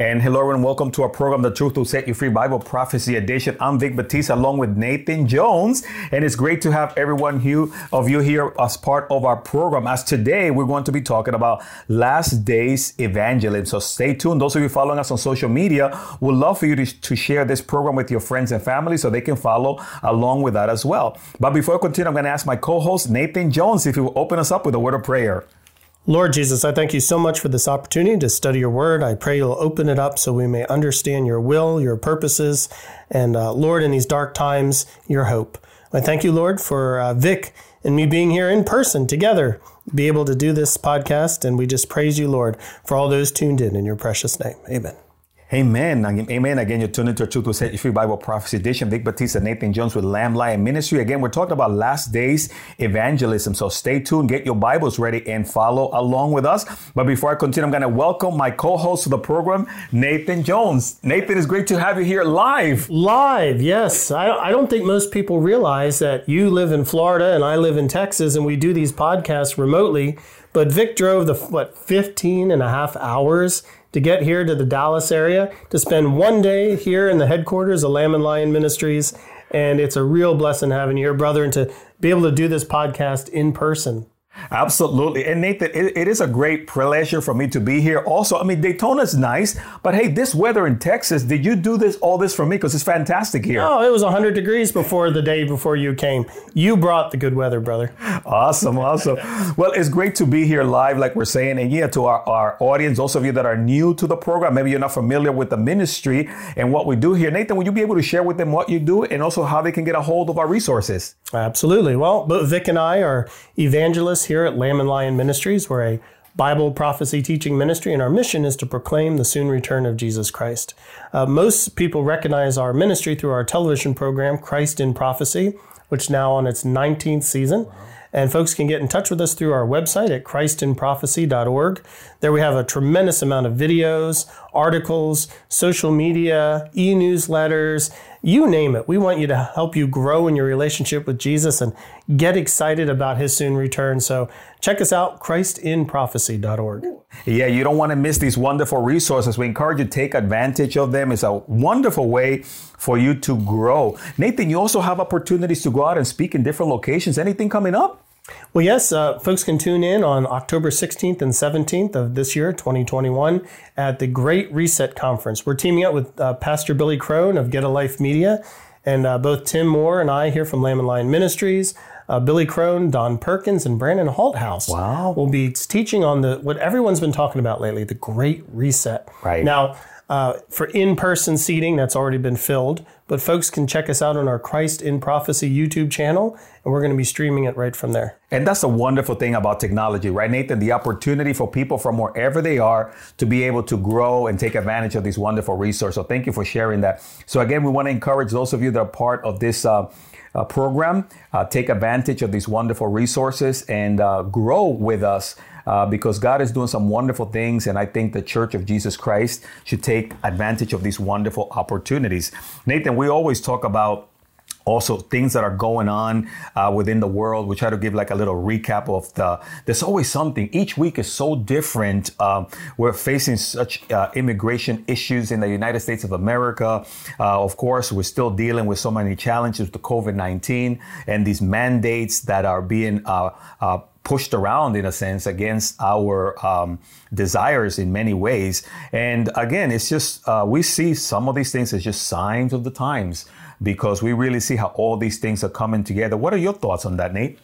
And hello everyone. welcome to our program, The Truth Will Set You Free Bible Prophecy Edition. I'm Vic Batista along with Nathan Jones. And it's great to have everyone here, of you here as part of our program. As today, we're going to be talking about last days evangelism. So stay tuned. Those of you following us on social media, we'd love for you to, to share this program with your friends and family so they can follow along with that as well. But before I continue, I'm going to ask my co-host, Nathan Jones, if he will open us up with a word of prayer. Lord Jesus, I thank you so much for this opportunity to study your word. I pray you'll open it up so we may understand your will, your purposes, and uh, Lord, in these dark times, your hope. I thank you, Lord, for uh, Vic and me being here in person together, be able to do this podcast. And we just praise you, Lord, for all those tuned in in your precious name. Amen. Amen. Amen. Again, you're tuned into a Truth Set You Free Bible Prophecy Edition. Vic Batista, Nathan Jones with Lamb Lion Ministry. Again, we're talking about last days evangelism. So stay tuned, get your Bibles ready, and follow along with us. But before I continue, I'm going to welcome my co-host of the program, Nathan Jones. Nathan, it's great to have you here live. Live, yes. I, I don't think most people realize that you live in Florida and I live in Texas, and we do these podcasts remotely. But Vic drove the, what, 15 and a half hours to get here to the Dallas area to spend one day here in the headquarters of Lamb and Lion Ministries. And it's a real blessing having you here, brother, and to be able to do this podcast in person. Absolutely. And Nathan, it, it is a great pleasure for me to be here. Also, I mean, Daytona's nice, but hey, this weather in Texas, did you do this all this for me? Because it's fantastic here. Oh, it was 100 degrees before the day before you came. You brought the good weather, brother. Awesome, awesome. well, it's great to be here live, like we're saying. And yeah, to our, our audience, those of you that are new to the program, maybe you're not familiar with the ministry and what we do here. Nathan, will you be able to share with them what you do and also how they can get a hold of our resources? Absolutely. Well, both Vic and I are evangelists here at Lamb and Lion Ministries. We're a Bible prophecy teaching ministry, and our mission is to proclaim the soon return of Jesus Christ. Uh, most people recognize our ministry through our television program, Christ in Prophecy, which now on its 19th season. Wow. And folks can get in touch with us through our website at christinprophecy.org. There we have a tremendous amount of videos, articles, social media, e newsletters, you name it. We want you to help you grow in your relationship with Jesus and get excited about his soon return. So check us out, christinprophecy.org. Yeah, you don't want to miss these wonderful resources. We encourage you to take advantage of them. It's a wonderful way for you to grow. Nathan, you also have opportunities to go out and speak in different locations. Anything coming up? Well, yes, uh, folks can tune in on October 16th and 17th of this year, 2021, at the Great Reset Conference. We're teaming up with uh, Pastor Billy Crone of Get a Life Media, and uh, both Tim Moore and I here from Lamb and Lion Ministries, uh, Billy Crone, Don Perkins, and Brandon Holthaus wow. will be teaching on the what everyone's been talking about lately, the Great Reset. Right. Now, uh, for in-person seating, that's already been filled, but folks can check us out on our Christ in Prophecy YouTube channel, and we're going to be streaming it right from there. And that's a wonderful thing about technology, right, Nathan? The opportunity for people from wherever they are to be able to grow and take advantage of these wonderful resources. So thank you for sharing that. So again, we want to encourage those of you that are part of this. Uh, uh, program. Uh, take advantage of these wonderful resources and uh, grow with us uh, because God is doing some wonderful things. And I think the Church of Jesus Christ should take advantage of these wonderful opportunities. Nathan, we always talk about also things that are going on uh, within the world. We try to give like a little recap of the. There's always something. Each week is so different. Um, we're facing such uh, immigration issues in the United States of America. Uh, of course, we're still dealing with so many challenges with COVID-19 and these mandates that are being uh, uh, pushed around in a sense against our um, desires in many ways. And again, it's just, uh, we see some of these things as just signs of the times because we really see how all these things are coming together. What are your thoughts on that, Nate?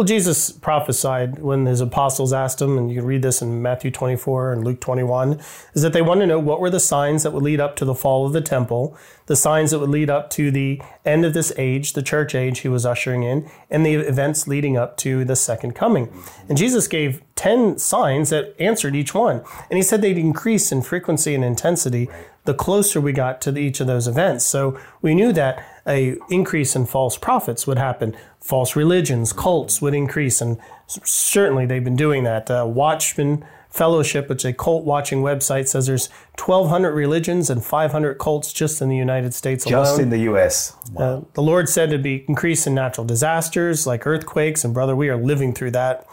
Well, Jesus prophesied when his apostles asked him, and you can read this in Matthew 24 and Luke 21, is that they want to know what were the signs that would lead up to the fall of the temple, the signs that would lead up to the end of this age, the church age he was ushering in, and the events leading up to the second coming. And Jesus gave 10 signs that answered each one. And he said they'd increase in frequency and intensity the closer we got to the, each of those events. So we knew that a increase in false prophets would happen. False religions, cults would increase, and certainly they've been doing that. Uh, Watchman Fellowship, which is a cult watching website, says there's 1,200 religions and 500 cults just in the United States alone. Just in the U.S. Wow. Uh, the Lord said there'd be increase in natural disasters like earthquakes, and brother, we are living through that.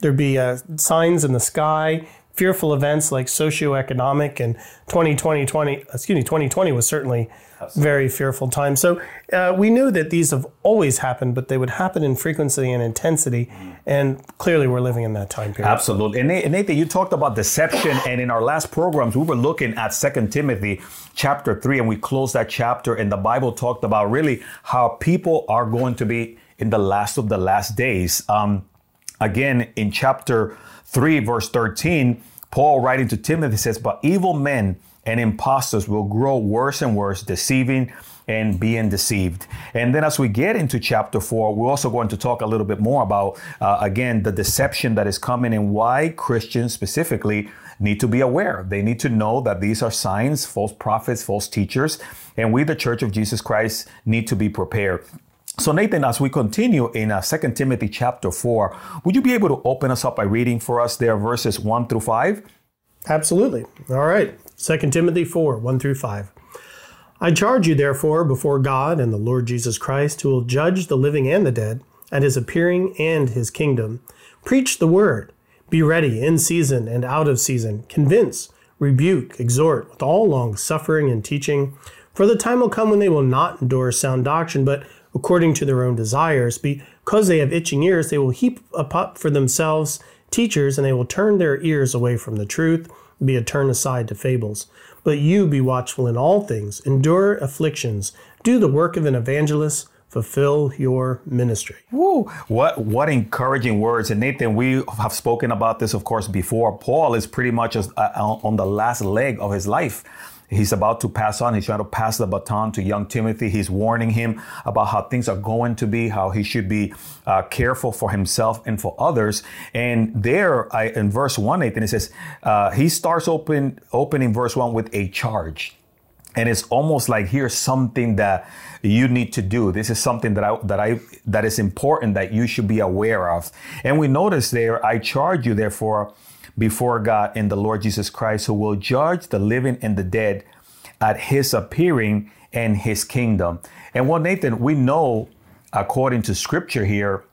There'd be uh, signs in the sky, fearful events like socioeconomic and 2020, 20, excuse me, 2020 was certainly very fearful time. So uh, we knew that these have always happened, but they would happen in frequency and intensity. And clearly we're living in that time period. Absolutely. And Nathan, you talked about deception. And in our last programs, we were looking at Second Timothy chapter 3, and we closed that chapter. And the Bible talked about really how people are going to be in the last of the last days. Um, again, in chapter 3, verse 13, Paul writing to Timothy says, But evil men and impostors will grow worse and worse, deceiving and being deceived. And then as we get into chapter four, we're also going to talk a little bit more about, uh, again, the deception that is coming and why Christians specifically need to be aware. They need to know that these are signs, false prophets, false teachers, and we, the Church of Jesus Christ, need to be prepared. So, Nathan, as we continue in uh, 2 Timothy chapter 4, would you be able to open us up by reading for us there verses 1 through 5? Absolutely. All right. 2 Timothy 4 1 through 5. I charge you, therefore, before God and the Lord Jesus Christ, who will judge the living and the dead, at his appearing and his kingdom. Preach the word. Be ready in season and out of season. Convince, rebuke, exhort with all long suffering and teaching. For the time will come when they will not endure sound doctrine, but according to their own desires. Because they have itching ears, they will heap up for themselves teachers, and they will turn their ears away from the truth, be a turn aside to fables. But you be watchful in all things, endure afflictions, do the work of an evangelist, fulfill your ministry. Woo. What what encouraging words. And Nathan, we have spoken about this, of course, before. Paul is pretty much uh, on the last leg of his life. He's about to pass on. He's trying to pass the baton to young Timothy. He's warning him about how things are going to be, how he should be uh, careful for himself and for others. And there, I, in verse one, Nathan, it says uh, he starts open opening verse one with a charge, and it's almost like here's something that you need to do. This is something that I that I that is important that you should be aware of. And we notice there, I charge you, therefore before God and the Lord Jesus Christ, who will judge the living and the dead at his appearing and his kingdom. And well, Nathan, we know according to scripture here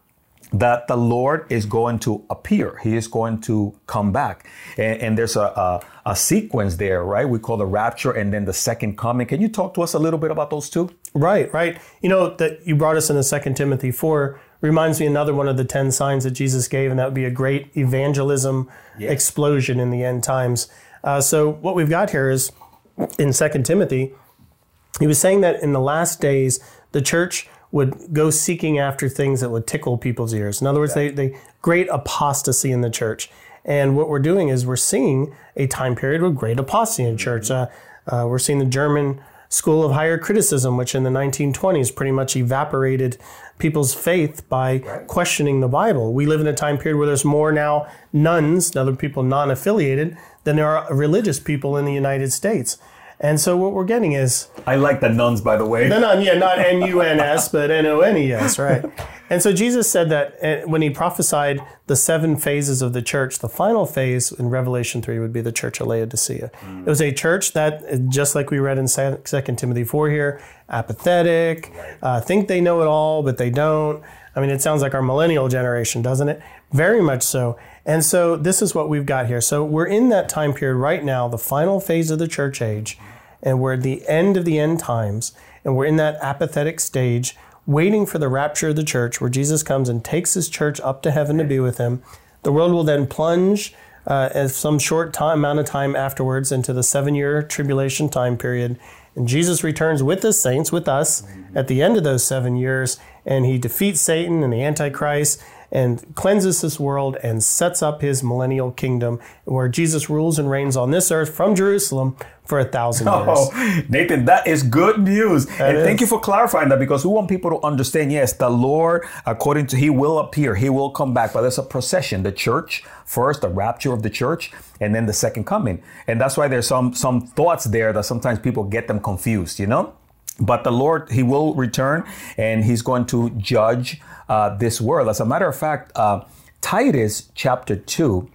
that the Lord is going to appear. He is going to come back. And, and there's a, a, a, sequence there, right? We call the rapture and then the second coming. Can you talk to us a little bit about those two? Right, right. You know, that you brought us in the second Timothy 4 reminds me another one of the 10 signs that Jesus gave, and that would be a great evangelism yeah. explosion in the end times. Uh, so what we've got here is in Second Timothy, he was saying that in the last days, the church would go seeking after things that would tickle people's ears. In other words, yeah. they, they great apostasy in the church. And what we're doing is we're seeing a time period of great apostasy in church. Mm-hmm. Uh, uh, we're seeing the German school of higher criticism, which in the 1920s pretty much evaporated people's faith by right. questioning the Bible. We live in a time period where there's more now nones, other people non affiliated, than there are religious people in the United States. And so what we're getting is I like the nuns, by the way. The nun, yeah, not N U N S, but N O N E S, right? And so Jesus said that uh, when he prophesied the seven phases of the church, the final phase in Revelation 3 would be the church of Laodicea. Mm. It was a church that, uh, just like we read in 2 Timothy 4 here, apathetic, uh, think they know it all, but they don't. I mean, it sounds like our millennial generation, doesn't it? Very much so. And so this is what we've got here. So we're in that time period right now, the final phase of the church age, and we're at the end of the end times, and we're in that apathetic stage waiting for the rapture of the church, where Jesus comes and takes his church up to heaven to be with him. The world will then plunge uh, as some short time, amount of time afterwards into the seven year tribulation time period. And Jesus returns with the saints, with us, at the end of those seven years, and he defeats Satan and the Antichrist and cleanses this world and sets up his millennial kingdom where Jesus rules and reigns on this earth from Jerusalem for a thousand oh, years. Oh, Nathan, that is good news. That and is. thank you for clarifying that because we want people to understand yes, the Lord, according to He will appear, He will come back, but there's a procession. The church first, the rapture of the church, and then the second coming. And that's why there's some some thoughts there that sometimes people get them confused, you know? But the Lord, He will return and He's going to judge uh, this world. As a matter of fact, uh, Titus chapter 2,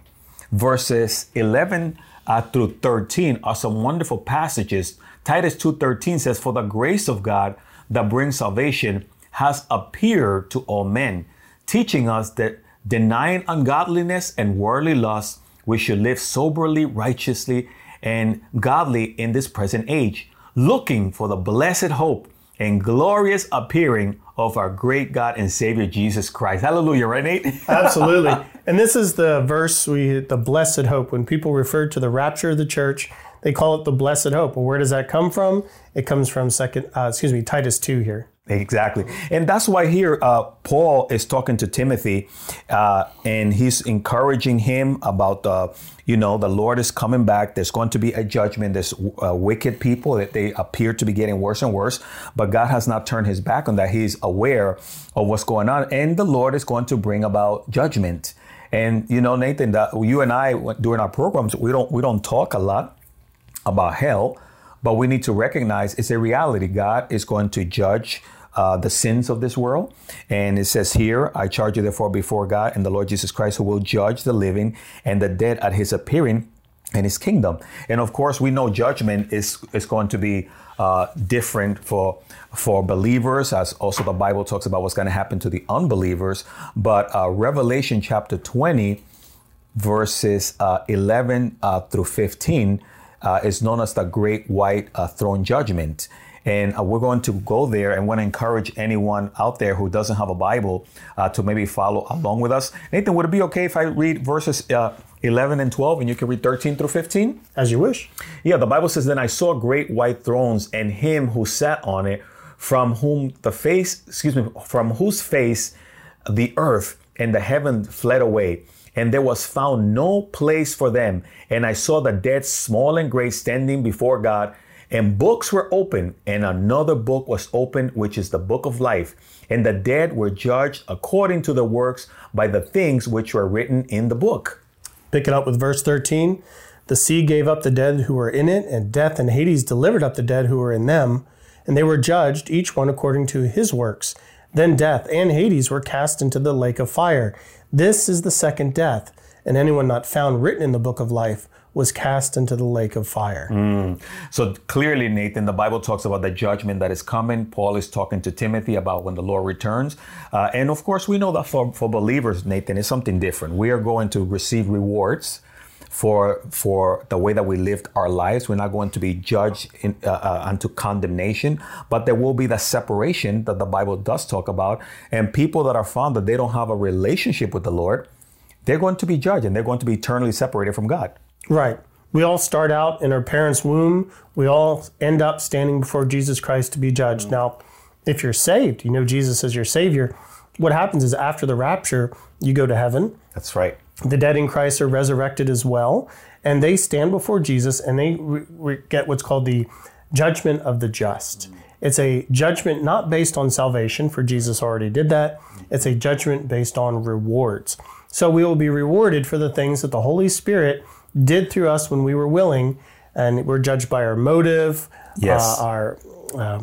verses 11 uh, through 13 are some wonderful passages. Titus 2:13 says, "For the grace of God that brings salvation has appeared to all men, teaching us that denying ungodliness and worldly lust, we should live soberly, righteously, and godly in this present age, looking for the blessed hope and glorious appearing of our great God and Savior Jesus Christ. Hallelujah, right, Nate? Absolutely. And this is the verse we the blessed hope. When people refer to the rapture of the church, they call it the blessed hope. Well, where does that come from? It comes from second, uh, excuse me, Titus two here. Exactly. And that's why here uh, Paul is talking to Timothy uh, and he's encouraging him about the, you know, the Lord is coming back. There's going to be a judgment. There's uh, wicked people that they appear to be getting worse and worse, but God has not turned his back on that. He's aware of what's going on and the Lord is going to bring about judgment. And, you know, Nathan, that you and I, during our programs, we don't, we don't talk a lot about hell, but we need to recognize it's a reality. God is going to judge uh, the sins of this world. And it says here, I charge you therefore before God and the Lord Jesus Christ, who will judge the living and the dead at his appearing in his kingdom. And of course, we know judgment is, is going to be uh, different for for believers, as also the Bible talks about what's going to happen to the unbelievers. But uh, Revelation chapter 20, verses uh, 11 uh, through 15, uh, is known as the Great White Throne Judgment. And uh, we're going to go there and want to encourage anyone out there who doesn't have a Bible uh, to maybe follow along with us. Nathan, would it be okay if I read verses uh, 11 and 12 and you can read 13 through 15? As you wish. Yeah, the Bible says, Then I saw great white thrones and him who sat on it, from whom the face, excuse me, from whose face the earth and the heaven fled away and there was found no place for them. And I saw the dead, small and great, standing before God, and books were opened, and another book was opened, which is the book of life. And the dead were judged according to their works by the things which were written in the book. Pick it up with verse 13. The sea gave up the dead who were in it, and death and Hades delivered up the dead who were in them, and they were judged, each one according to his works. Then death and Hades were cast into the lake of fire. This is the second death, and anyone not found written in the book of life was cast into the lake of fire. Mm. So clearly, Nathan, the Bible talks about the judgment that is coming. Paul is talking to Timothy about when the Lord returns. Uh, and of course, we know that for, for believers, Nathan, it's something different. We are going to receive rewards for for the way that we lived our lives. We're not going to be judged in, uh, uh, unto condemnation, but there will be the separation that the Bible does talk about. And people that are found that they don't have a relationship with the Lord, they're going to be judged and they're going to be eternally separated from God. Right. We all start out in our parents' womb. We all end up standing before Jesus Christ to be judged. Mm-hmm. Now, if you're saved, you know Jesus as your Savior. What happens is after the rapture, you go to heaven. That's right. The dead in Christ are resurrected as well, and they stand before Jesus and they re- re- get what's called the judgment of the just. Mm-hmm. It's a judgment not based on salvation, for Jesus already did that. It's a judgment based on rewards. So we will be rewarded for the things that the Holy Spirit did through us when we were willing, and we're judged by our motive, yes. uh, our uh,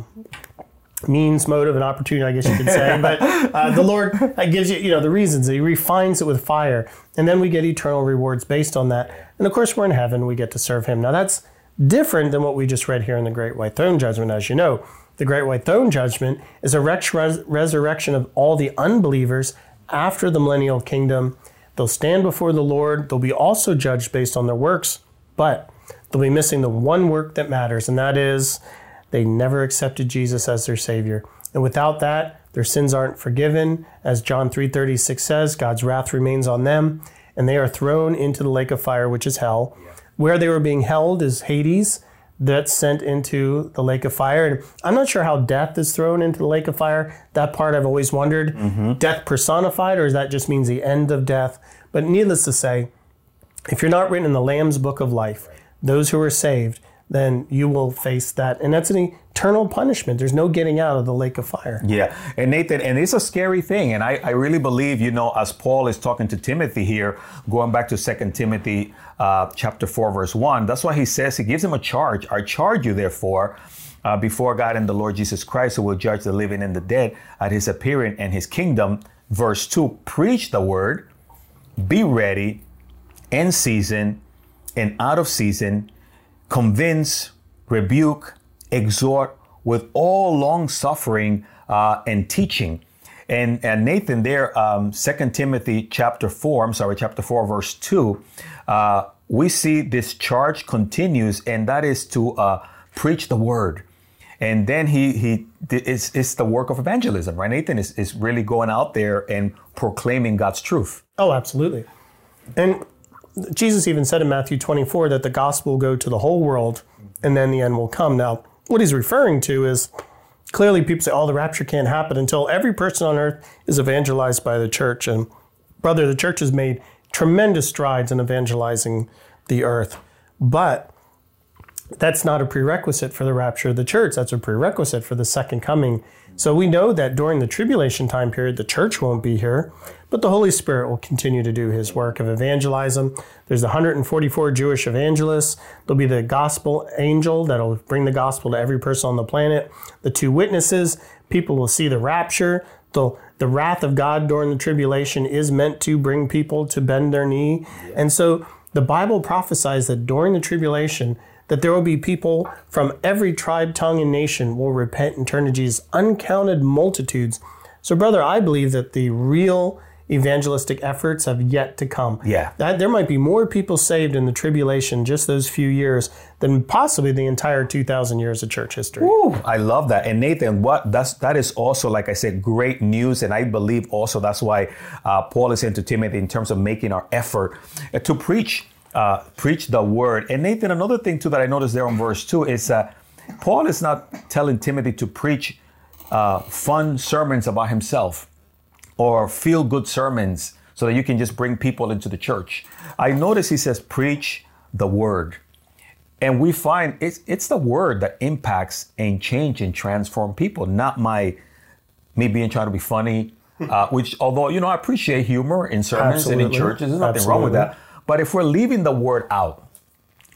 means, motive, and opportunity, I guess you could say. but uh, the Lord gives you, you know, the reasons. He refines it with fire, and then we get eternal rewards based on that. And of course, we're in heaven. We get to serve Him. Now that's different than what we just read here in the Great White Throne Judgment, as you know. The Great White Throne Judgment is a res- resurrection of all the unbelievers after the millennial kingdom They'll stand before the Lord. They'll be also judged based on their works, but they'll be missing the one work that matters, and that is they never accepted Jesus as their Savior. And without that, their sins aren't forgiven. As John 3:36 says, God's wrath remains on them, and they are thrown into the lake of fire, which is hell. Yeah. Where they were being held is Hades, that's sent into the lake of fire. And I'm not sure how death is thrown into the lake of fire. That part I've always wondered. Mm-hmm. Death personified, or does that just means the end of death? But needless to say, if you're not written in the Lamb's book of life, those who are saved, then you will face that. And that's an eternal punishment. There's no getting out of the lake of fire. Yeah. And Nathan, and it's a scary thing. And I, I really believe, you know, as Paul is talking to Timothy here, going back to Second Timothy uh, chapter 4, verse 1, that's why he says, he gives him a charge. I charge you, therefore, uh, before God and the Lord Jesus Christ, who will judge the living and the dead at his appearing and his kingdom. Verse 2, preach the word, be ready in season and out of season convince, rebuke, exhort with all long suffering uh, and teaching. And, and Nathan, there, um, 2 Timothy chapter 4, I'm sorry, chapter 4, verse 2, uh, we see this charge continues, and that is to uh, preach the word. And then he he it's, it's the work of evangelism, right? Nathan is, is really going out there and proclaiming God's truth. Oh, absolutely. And Jesus even said in Matthew 24 that the gospel will go to the whole world and then the end will come. Now, what he's referring to is clearly people say, oh, the rapture can't happen until every person on earth is evangelized by the church. And brother, the church has made tremendous strides in evangelizing the earth. But that's not a prerequisite for the rapture of the church. That's a prerequisite for the second coming. So we know that during the tribulation time period, the church won't be here, but the Holy Spirit will continue to do his work of evangelism. There's 144 Jewish evangelists. There'll be the gospel angel that'll bring the gospel to every person on the planet. The two witnesses, people will see the rapture. The, the wrath of God during the tribulation is meant to bring people to bend their knee. And so the Bible prophesies that during the tribulation, that there will be people from every tribe, tongue, and nation will repent and turn to Jesus, uncounted multitudes. So, brother, I believe that the real evangelistic efforts have yet to come. Yeah. That, there might be more people saved in the tribulation just those few years than possibly the entire 2000 years of church history. Ooh, I love that. And Nathan, what that's that is also like I said great news and I believe also that's why uh, Paul is saying to Timothy in terms of making our effort uh, to preach uh, preach the word. And Nathan, another thing too that I noticed there on verse two is uh, Paul is not telling Timothy to preach uh, fun sermons about himself or feel good sermons so that you can just bring people into the church. I notice he says preach the word. And we find it's it's the word that impacts and change and transform people, not my me being trying to be funny. Uh, which, although you know, I appreciate humor in sermons Absolutely. and in churches. There's nothing wrong with that. But if we're leaving the word out,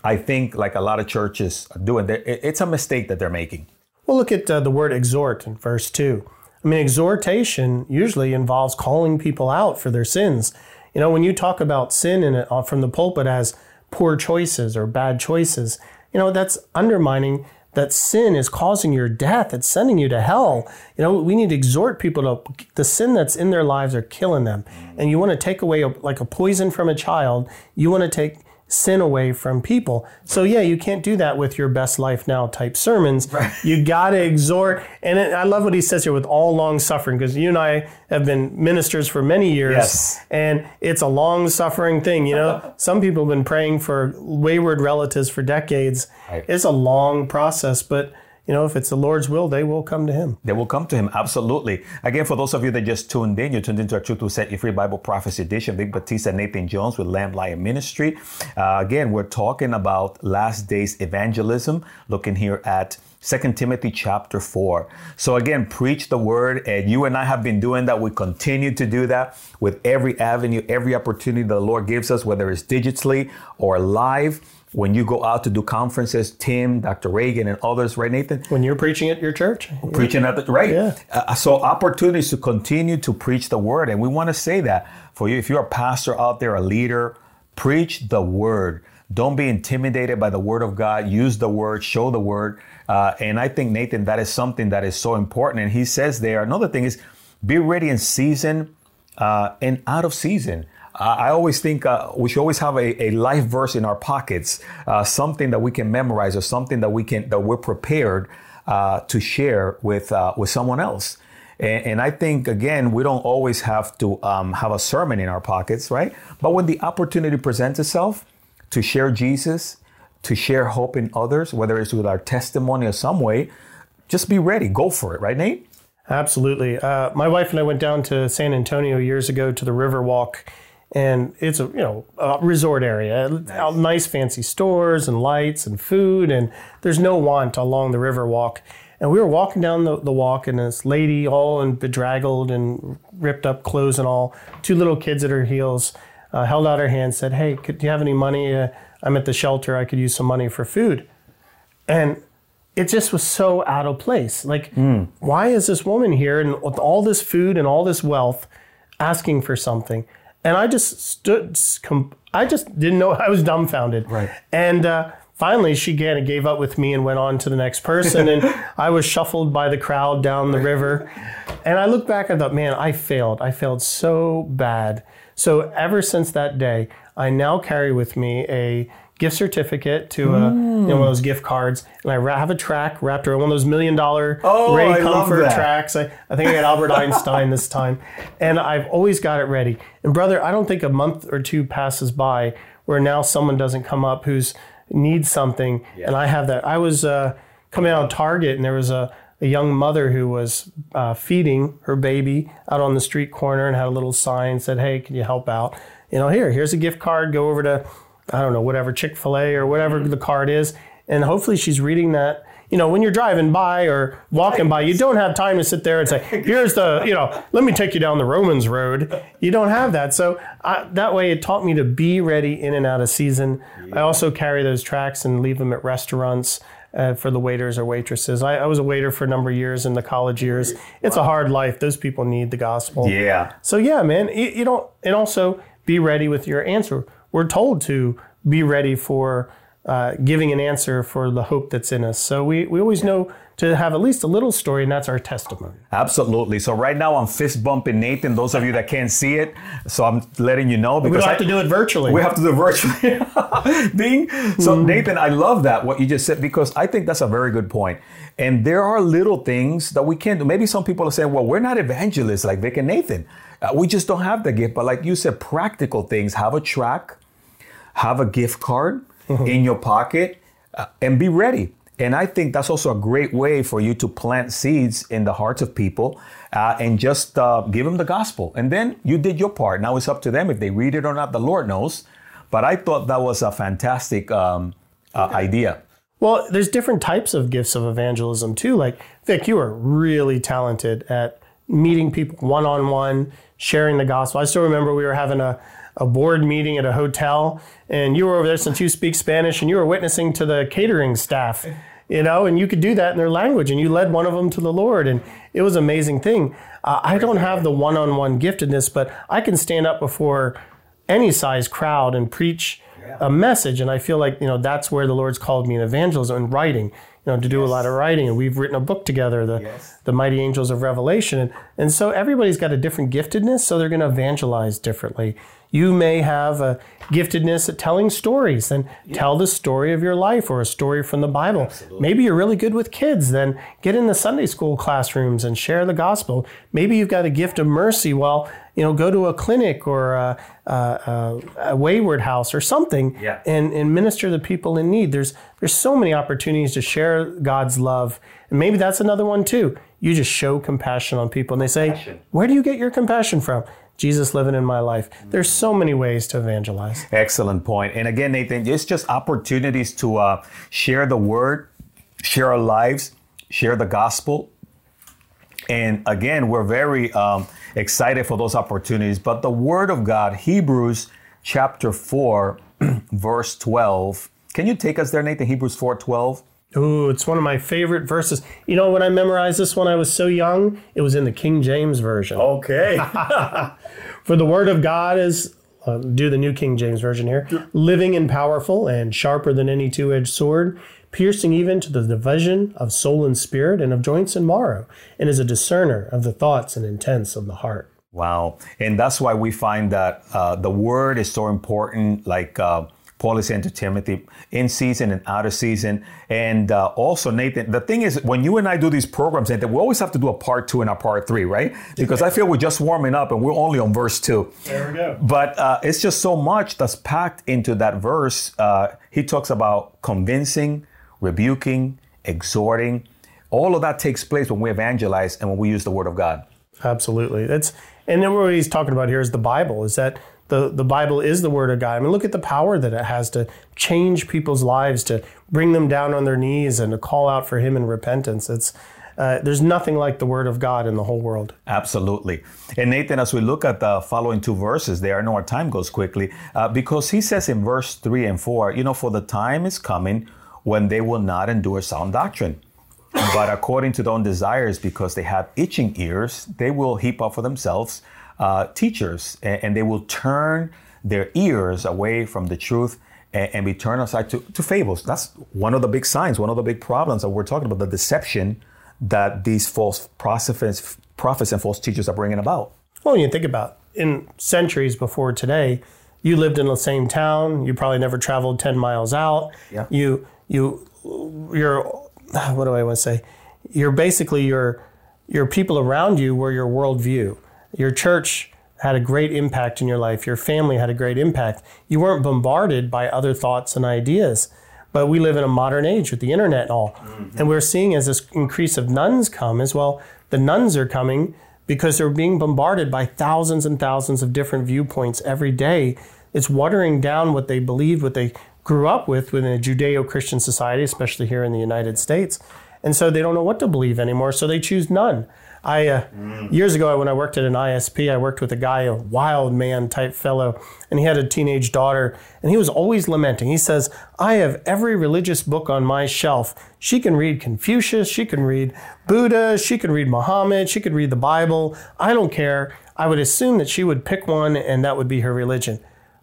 I think like a lot of churches are doing, it- it's a mistake that they're making. Well, look at uh, the word exhort in verse 2. I mean, exhortation usually involves calling people out for their sins. You know, when you talk about sin in it, uh, from the pulpit as poor choices or bad choices, you know, that's undermining that sin is causing your death. It's sending you to hell. You know, we need to exhort people to the sin that's in their lives are killing them. And you want to take away a, like a poison from a child. You want to take sin away from people. So yeah, you can't do that with your best life now type sermons. You got to exhort. And it, I love what he says here with all long suffering because you and I have been ministers for many years Yes. and it's a long suffering thing, you know. Some people have been praying for wayward relatives for decades. Right. It's a long process, but you know, if it's the Lord's will, they will come to him. They will come to him, absolutely. Again, for those of you that just tuned in, you tuned into our Truth Will Set You Free Bible Prophecy Edition. Vic Batista Nathan Jones with Lamb Lion Ministry. Uh, again, we're talking about last days evangelism, looking here at 2 Timothy chapter 4. So again, preach the word, and you and I have been doing that. We continue to do that with every avenue, every opportunity the Lord gives us, whether it's digitally or live. When you go out to do conferences, Tim, Dr. Reagan, and others, right, Nathan? When you're preaching at your church, preaching at the right. Yeah. uh, so opportunities to continue to preach the word. And we want to say that for you. If you're a pastor out there a leader preach the word. Don't be intimidated by the word of god. Use the word. Show the word. Uh, and i think nathan that is something that is so important. And he says there another thing is be ready in season uh, and out of season I always think uh, we should always have a, a life verse in our pockets, uh, something that we can memorize or something that we can that we're prepared uh, to share with uh, with someone else. And, and I think again, we don't always have to um, have a sermon in our pockets, right? But when the opportunity presents itself to share Jesus, to share hope in others, whether it's with our testimony or some way, just be ready. Go for it, right, Nate? Absolutely. Uh, my wife and I went down to San Antonio years ago to the Riverwalk, and it's a you know a resort area, nice. nice fancy stores and lights and food, and there's no want along the Riverwalk. And we were walking down the, the walk, and this lady, all in bedraggled and ripped up clothes and all, two little kids at her heels, uh, held out her hand, said, "Hey, could, do you have any money? Uh, I'm at the shelter. I could use some money for food." And it just was so out of place. Like, why is this woman here and with all this food and all this wealth asking for something? And I just stood, I just didn't know, I was dumbfounded. Right. And uh, finally she kind of gave up with me and went on to the next person and i was shuffled by the crowd down the river and i look back and thought man i failed i failed so bad so ever since that day i now carry with me a gift certificate to a, you know, one of those gift cards, and I ra- have a track wrapped around one of those million dollar Oh, Ray I Comfort tracks. I, I think I got Albert Einstein this time, and I've always got it ready. And brother, I don't think a month or two passes by where now someone doesn't come up who's needs something, and I have that. I was uh, coming out of Target, and there was a a young mother who was uh, feeding her baby out on the street corner and had a little sign said, "Hey, can you help out?" You know, here, here's a gift card. Go over to, I don't know, whatever Chick Fil A or whatever the card is, and hopefully she's reading that. You know, when you're driving by or walking by, you don't have time to sit there and say, "Here's the," you know, "Let me take you down the Romans road." You don't have that, so I, that way it taught me to be ready in and out of season. I also carry those tracks and leave them at restaurants uh, for the waiters or waitresses. I, I was a waiter for a number of years in the college years. It's a hard life. Those people need the gospel. Yeah. So yeah, man, you, you don't, and also be ready with your answer. We're told to be ready for uh, giving an answer for the hope that's in us. So we, we always know to have at least a little story, and that's our testimony. Absolutely. So right now I'm fist bumping Nathan. Those of you that can't see it, so I'm letting you know because We don't I have to do it virtually. We have to do it virtually. Ding. So Nathan, I love that what you just said because I think that's a very good point. And there are little things that we can't do. Maybe some people are saying, "Well, we're not evangelists like Vic and Nathan. Uh, we just don't have the gift." But like you said, practical things. Have a track. Have a gift card in your pocket, uh, and be ready. And I think that's also a great way for you to plant seeds in the hearts of people uh, and just uh, give them the gospel. And then you did your part. Now it's up to them if they read it or not. The Lord knows. But I thought that was a fantastic um, uh, idea. Well, there's different types of gifts of evangelism too. Like Vic, you are really talented at meeting people one on one, sharing the gospel. I still remember we were having a, a board meeting at a hotel, and you were over there since you speak Spanish, and you were witnessing to the catering staff, you know, and you could do that in their language, and you led one of them to the Lord, and it was an amazing thing. Uh, I don't have the one on one giftedness, but I can stand up before any size crowd and preach a message. And I feel like, you know, that's where the Lord's called me in evangelism and writing, you know, to do a lot of writing. And we've written a book together, the, the Mighty Angels of Revelation. And, and so everybody's got a different giftedness, so they're going to evangelize differently. You may have a giftedness at telling stories, then tell the story of your life or a story from the Bible. Maybe you're really good with kids, then get in the Sunday school classrooms and share the gospel. Maybe you've got a gift of mercy. Well, you know, go to a clinic or a, a, a, a wayward house or something Yeah. and, and minister to people in need. There's there's so many opportunities to share God's love. And maybe that's another one too. You just show compassion on people and they say, Compassion. Where do you get your compassion from? Jesus living in my life. There's so many ways to evangelize. Excellent point. And again, Nathan, it's just opportunities to uh, share the word, share our lives, share the gospel. And again, we're very um, excited for those opportunities. But the word of God, Hebrews chapter 4, verse 12. Can you take us there, Nathan? Hebrews 4 12. Ooh, it's one of my favorite verses. You know, when I memorized this when I was so young, it was in the King James Version. Okay. For the word of God is, uh, do the New King James Version here, living and powerful and sharper than any two edged sword, piercing even to the division of soul and spirit and of joints and marrow, and is a discerner of the thoughts and intents of the heart. Wow. And that's why we find that uh, the word is so important, like uh, Paul is saying to Timothy, in season and out of season. And uh, also, Nathan, the thing is, when you and I do these programs, Nathan, we always have to do a part two and a part three, right? Because I feel we're just warming up and we're only on verse two. There we go. But uh, it's just so much that's packed into that verse. Uh, he talks about convincing, rebuking, exhorting. All of that takes place when we evangelize and when we use the word of God. Absolutely. That's and then what he's talking about here is the Bible. Is that the the Bible is the Word of God? I mean, look at the power that it has to change people's lives, to bring them down on their knees, and to call out for Him in repentance. It's uh, there's nothing like the Word of God in the whole world. Absolutely. And Nathan, as we look at the following two verses there, I know our time goes quickly, uh, because he says in verse 3 and 4, you know, for the time is coming when they will not endure sound doctrine. But according to their own desires, because they have itching ears, they will heap up for themselves uh, teachers, and, and they will turn their ears away from the truth and, and we turn aside to, to fables. That's one of the big signs, one of the big problems that we're talking about, the deception that these false prophets, prophets and false teachers are bringing about. Well, you think about in centuries before today, you lived in the same town. You probably never traveled ten miles out. Yeah. You you you're what do I want to say? You're basically your your people around you were your worldview. Your church had a great impact in your life. Your family had a great impact. You weren't bombarded by other thoughts and ideas. But we live in a modern age with the internet and all. Mm-hmm. And we're seeing as this increase of nones come as well, the nones are coming because they're being bombarded by thousands and thousands of different viewpoints every day. It's watering down what they believed, what they grew up with within a Judeo Christian society, especially here in the United States. And so they don't know what to believe anymore, so they choose none. I uh, mm. years ago when I worked at an ISP, I worked with a guy, a wild man type fellow, and he had a teenage daughter, and he was always lamenting. He says, "I have every religious book on my shelf. She can read Confucius, she can read Buddha, she can read Muhammad, she could read the Bible. I don't care. I would assume that she would pick one, and that would be her religion."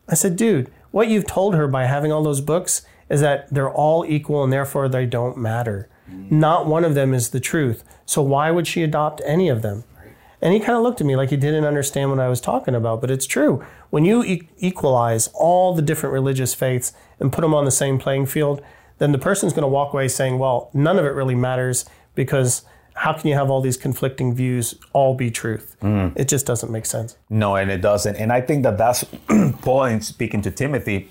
I said, "Dude, what you've told her by having all those books is that they're all equal, and therefore they don't matter." Not one of them is the truth. So why would she adopt any of them? And he kind of looked at me like he didn't understand what I was talking about, but it's true. When you e- equalize all the different religious faiths and put them on the same playing field, then the person's going to walk away saying, well, none of it really matters because how can you have all these conflicting views all be truth? Mm. It just doesn't make sense. No, and it doesn't. And I think that that's Paul in speaking to Timothy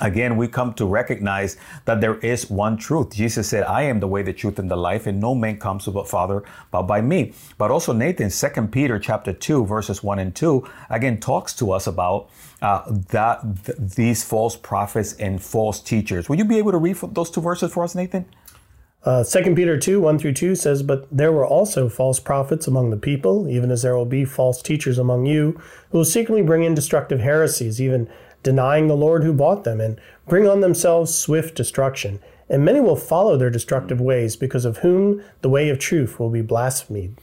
again we come to recognize that there is one truth. Jesus said i am the way the truth and the life and no man comes to the father but by me. But also nathan 2 peter chapter 2 verses 1 and 2 again talks to us about uh, that th- these false prophets and false teachers. Will you be able to read those two verses for us nathan? Uh, 2 Peter 2, 1 through 2 says, But there were also false prophets among the people, even as there will be false teachers among you, who will secretly bring in destructive heresies, even denying the Lord who bought them, and bring on themselves swift destruction. And many will follow their destructive ways, because of whom the way of truth will be blasphemed.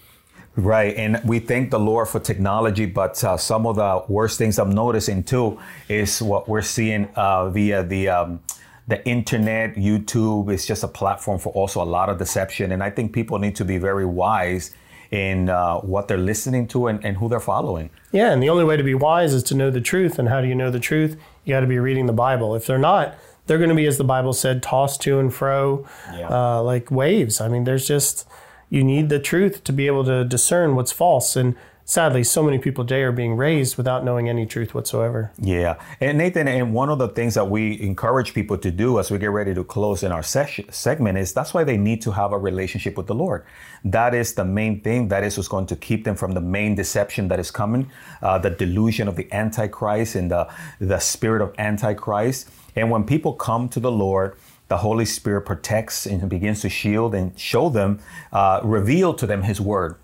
Right, and we thank the Lord for technology, but uh, some of the worst things I'm noticing too is what we're seeing uh, via the um, the internet. YouTube is just a platform for also a lot of deception, and I think people need to be very wise in uh, what they're listening to and, and who they're following. Yeah, and the only way to be wise is to know the truth. And how do you know the truth? You got to be reading the Bible. If they're not, they're going to be, as the Bible said, tossed to and fro yeah. uh, like waves. I mean, there's just, you need the truth to be able to discern what's false. And sadly, so many people today are being raised without knowing any truth whatsoever. Yeah. And Nathan, and one of the things that we encourage people to do as we get ready to close in our segment is that's why they need to have a relationship with the Lord. That is the main thing. That is what's going to keep them from the main deception that is coming, uh, the delusion of the Antichrist and the, the spirit of Antichrist. And when people come to the Lord, the Holy Spirit protects and begins to shield and show them, uh, reveal to them His Word.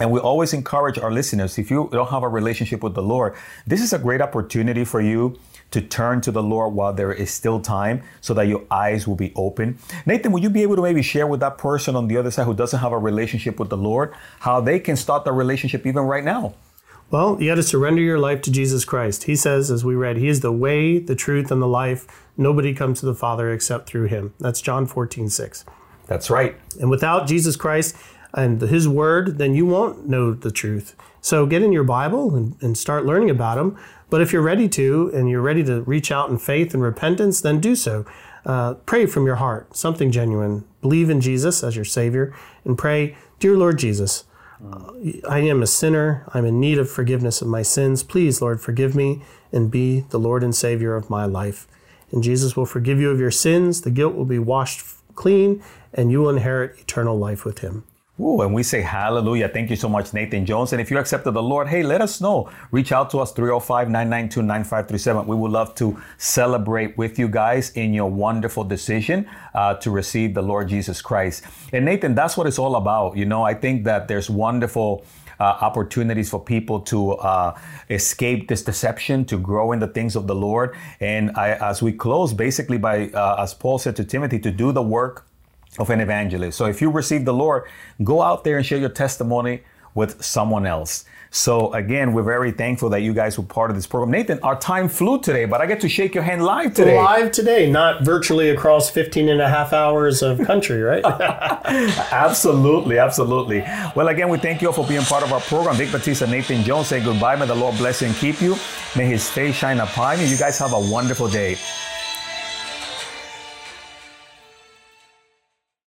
And we always encourage our listeners if you don't have a relationship with the Lord, this is a great opportunity for you to turn to the Lord while there is still time so that your eyes will be open. Nathan, would you be able to maybe share with that person on the other side who doesn't have a relationship with the Lord how they can start the relationship even right now? Well, you got to surrender your life to Jesus Christ. He says, as we read, He is the way, the truth, and the life. Nobody comes to the Father except through Him. That's John 14, 6. That's right. And without Jesus Christ, and his word, then you won't know the truth. So get in your Bible and, and start learning about him. But if you're ready to and you're ready to reach out in faith and repentance, then do so. Uh, pray from your heart, something genuine. Believe in Jesus as your Savior and pray, Dear Lord Jesus, I am a sinner. I'm in need of forgiveness of my sins. Please, Lord, forgive me and be the Lord and Savior of my life. And Jesus will forgive you of your sins. The guilt will be washed clean, and you will inherit eternal life with Him. Ooh, and we say hallelujah. Thank you so much, Nathan Jones. And if you accepted the Lord, hey, let us know. Reach out to us 305 992 9537. We would love to celebrate with you guys in your wonderful decision uh, to receive the Lord Jesus Christ. And Nathan, that's what it's all about. You know, I think that there's wonderful. Uh, opportunities for people to uh, escape this deception, to grow in the things of the Lord. And I, as we close, basically, by uh, as Paul said to Timothy, to do the work of an evangelist. So if you receive the Lord, go out there and share your testimony with someone else. So again, we're very thankful that you guys were part of this program. Nathan, our time flew today, but I get to shake your hand live today. Live today, not virtually across 15 and a half hours of country, right? absolutely, absolutely. Well, again, we thank you all for being part of our program. Vic Batista, Nathan Jones say goodbye. May the Lord bless you and keep you. May his face shine upon you. You guys have a wonderful day.